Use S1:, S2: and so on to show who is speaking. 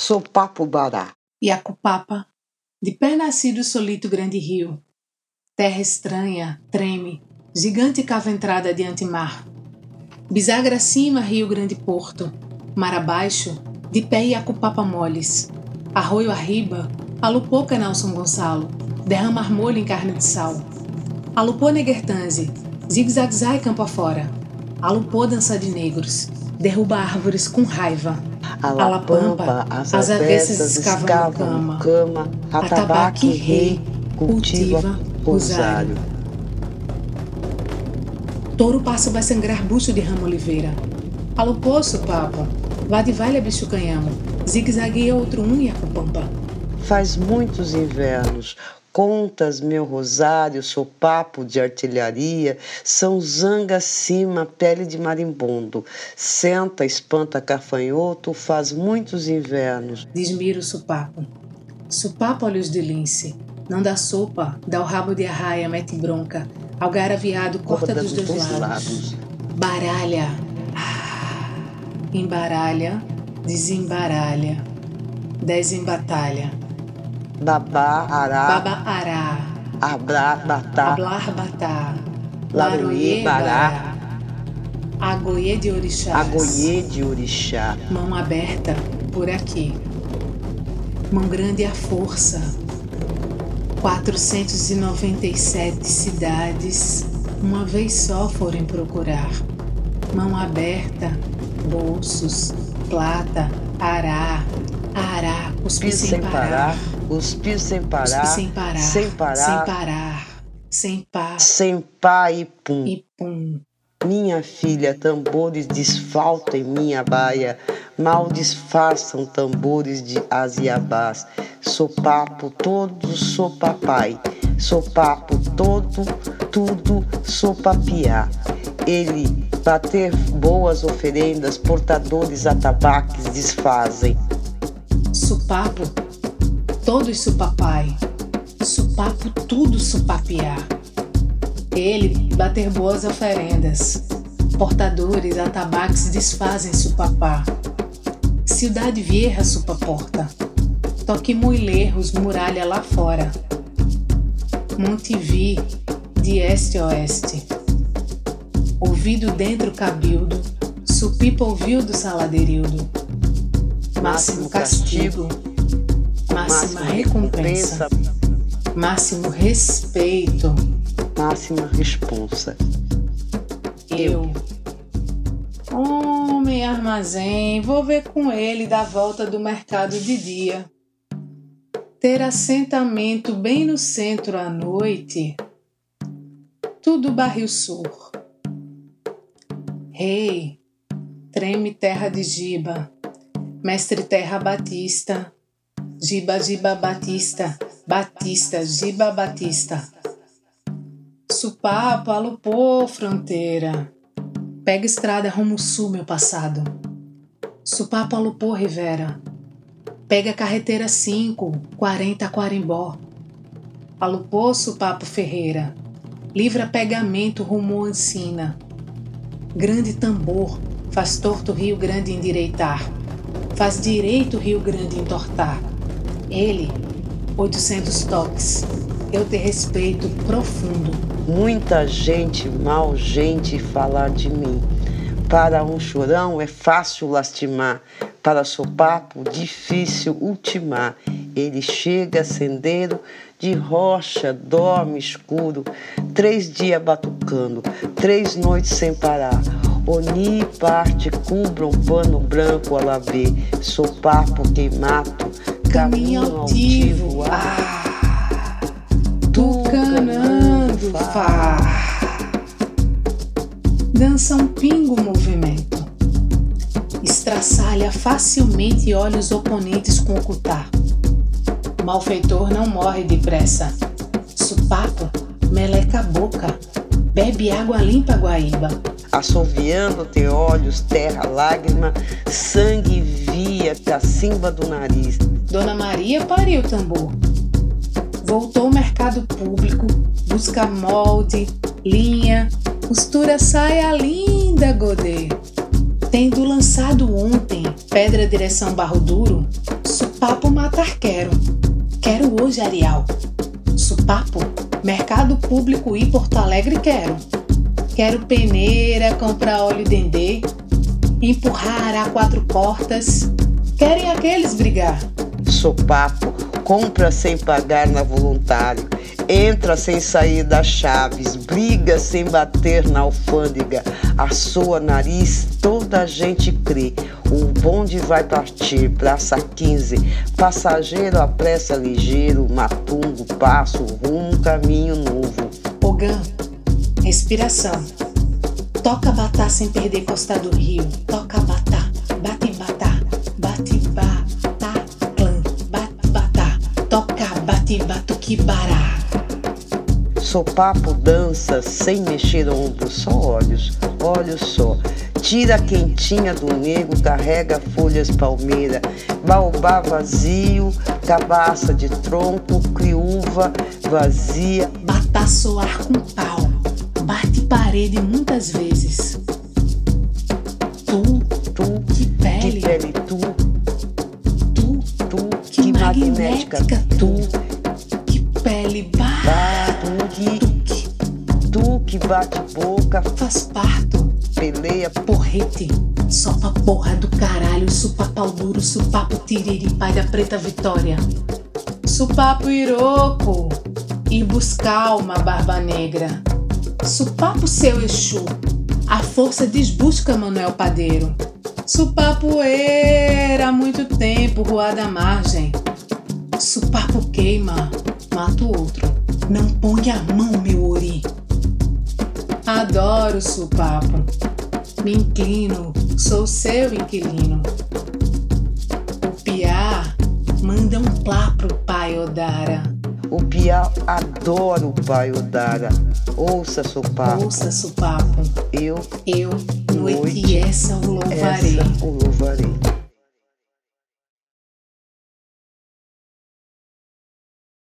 S1: sou Papo Bará.
S2: Iacupapa, de pé nascido solito grande rio. Terra estranha, treme, gigante cava entrada diante mar. Bisagra acima, rio grande porto. Mar abaixo, de pé Iacupapa moles. Arroio arriba, alupou Nelson Gonçalo. Derrama armolho em carne de sal. Alupou Negertanze, zigue-zague campo afora. Alupô dança de negros, derruba árvores com raiva.
S1: Alapampa, as, as avessas escavam cama, cama atabaque rei cultiva rosário.
S2: Touro passo vai sangrar bucho de ramo oliveira. Alupoço, papa, vá de valha bicho canhamo, zigue-zagueia outro um e a cupampa.
S1: Faz muitos invernos, Contas, meu rosário, sou papo de artilharia, são zanga acima, pele de marimbondo. Senta, espanta cafanhoto, faz muitos invernos.
S2: Desmiro supapo. Supapo olhos de lince. Não dá sopa, dá o rabo de arraia, mete bronca. Algara viado, corta, dos dois lados. lados. Baralha. Ah. Embaralha, desembaralha. Desembatalha
S1: babá, ará,
S2: baba, ará,
S1: abrar, batá,
S2: hablar, batá,
S1: laroie, bará,
S2: agoie de orixá,
S1: agoie de orixá,
S2: mão aberta por aqui, mão grande a força, 497 cidades, uma vez só forem procurar, mão aberta, bolsos, plata, ará, ará, cuspir sem parar. parar
S1: Cuspir sem parar,
S2: sem parar,
S1: sem parar,
S2: sem parar, sem pá,
S1: sem pá e pum.
S2: E pum.
S1: Minha filha, tambores desfaltam em minha baia, mal disfarçam tambores de aziabás. Sou papo todo, sou papai, sou papo todo, tudo, sou papiá. Ele bater boas oferendas, portadores atabaques desfazem.
S2: Supapo todos supapai, supapo tudo supapiar. Ele bater boas oferendas, portadores atabaques desfazem supapá. Cidade vieja supaporta, toque muilerros muralha lá fora. Montevi, de este a oeste. Ouvido dentro cabildo, supipa ouviu do saladerildo. Máximo castigo máxima recompensa, máximo respeito,
S1: máxima responsa.
S2: Eu, homem armazém, vou ver com ele da volta do mercado de dia. Ter assentamento bem no centro à noite, tudo barril sur. Rei, treme terra de giba, mestre terra batista, Giba Giba Batista, Batista, Giba Batista. Supapo, alupô, fronteira. Pega estrada rumo sul, meu passado. Supapo, alupô, Rivera. Pega carreteira 5, 40 Quarimbó. Alupô, Supapo Ferreira. Livra pegamento rumo Ancina. Grande tambor, faz torto Rio Grande endireitar. Faz direito Rio Grande entortar ele, 800 toques. Eu te respeito profundo.
S1: Muita gente, mal gente, falar de mim. Para um chorão é fácil lastimar, para sopapo difícil ultimar. Ele chega sendeiro de rocha, dorme escuro, três dias batucando, três noites sem parar. Oni parte, cubra um pano branco a laver, sopapo queimato,
S2: caminho altivo, ah, tucanando, fá. Dança um pingo movimento, estraçalha facilmente olhos oponentes com ocultar. Malfeitor não morre depressa, supapo, meleca a boca, bebe água limpa Guaíba.
S1: Assoviando te olhos, terra, lágrima, sangue via cacimba do nariz.
S2: Dona Maria pariu o tambor. Voltou ao mercado público, busca molde, linha, costura saia linda, Godê. Tendo lançado ontem Pedra Direção Barro Duro, Supapo matar quero. Quero hoje, Arial. Supapo, mercado público e Porto Alegre quero. Quero peneira, comprar óleo dendê, empurrar a quatro portas. Querem aqueles brigar.
S1: Sopapo, compra sem pagar na voluntário, entra sem sair das chaves, briga sem bater na alfândega, assoa nariz, toda a gente crê. O bonde vai partir, praça 15, passageiro apressa ligeiro, matungo, passo, rumo, caminho novo.
S2: Ogã, respiração. Toca batá sem perder costa do rio. Toca batá,
S1: Sopapo dança sem mexer ombros, só olhos, olhos só. Tira a quentinha do nego, carrega folhas palmeira, baobá vazio, cabaça de tronco, criúva vazia.
S2: Batá soar com pau, bate parede muitas vezes. Tu,
S1: Tu,
S2: que pele,
S1: que pele, tu,
S2: tu,
S1: tu,
S2: que,
S1: que
S2: magnética,
S1: magnética,
S2: tu,
S1: tu, bate boca,
S2: faz parto.
S1: peleia,
S2: Porrete, sopa porra do caralho, supapau duro, supapo tiriri, pai da preta vitória. Supapo iroco, ir buscar uma barba negra. Supapo seu Exu, a força desbusca Manuel Padeiro. Supapoeira, há muito tempo, rua da margem. Supapo queima, mata o outro. Não ponha a mão, meu ori. Adoro supapo. Me inclino, sou seu inquilino. O piá manda um plá pro pai Odara.
S1: o piau adora o pai Odara. Ouça, sopapo,
S2: Ouça, supapo,
S1: eu
S2: eu, noite
S1: Noite,
S2: essa o louvarei.
S1: essa o louvarei.